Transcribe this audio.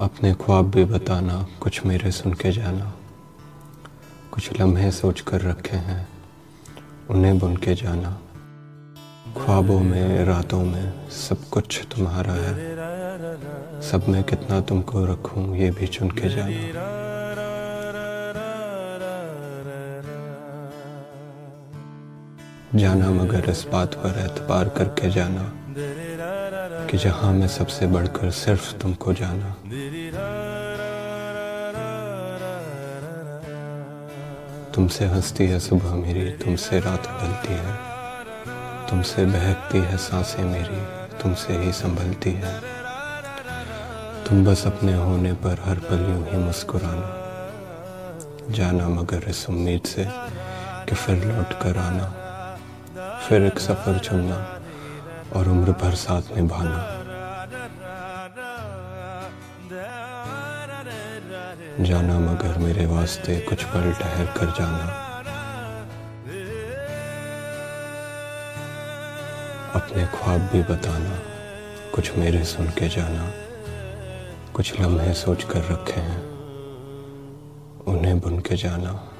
अपने ख्वाब भी बताना, कुछ मेरे सुन के जाना। कुछ लम्हे सोच कर रखे हैं, उन्हें बुन के जाना। ख्वाबों में, रातों में सब कुछ तुम्हारा है। सब में कितना तुमको रखूँ, ये भी चुन के जाना। जाना मगर इस बात पर एतबार करके जाना। कि जहाँ मैं सबसे बढ़कर सिर्फ़ तुमको जाना। तुमसे हंसती है सुबह मेरी, तुमसे रात ढलती है। तुमसे बहकती है साँसें मेरी, तुमसे ही संभलती है। तुम बस अपने होने पर हर पल यूँ ही मुस्कुराना। जाना मगर इस उम्मीद से कि फिर लौट कर आना। फिर एक सफ़र चुनना। और उम्र भर साथ में निभाना। जाना मगर मेरे वास्ते कुछ पल ठहर कर जाना। अपने ख्वाब भी बताना, कुछ मेरे सुन के जाना। कुछ लम्हे सोच कर रखे हैं, उन्हें बुन के जाना।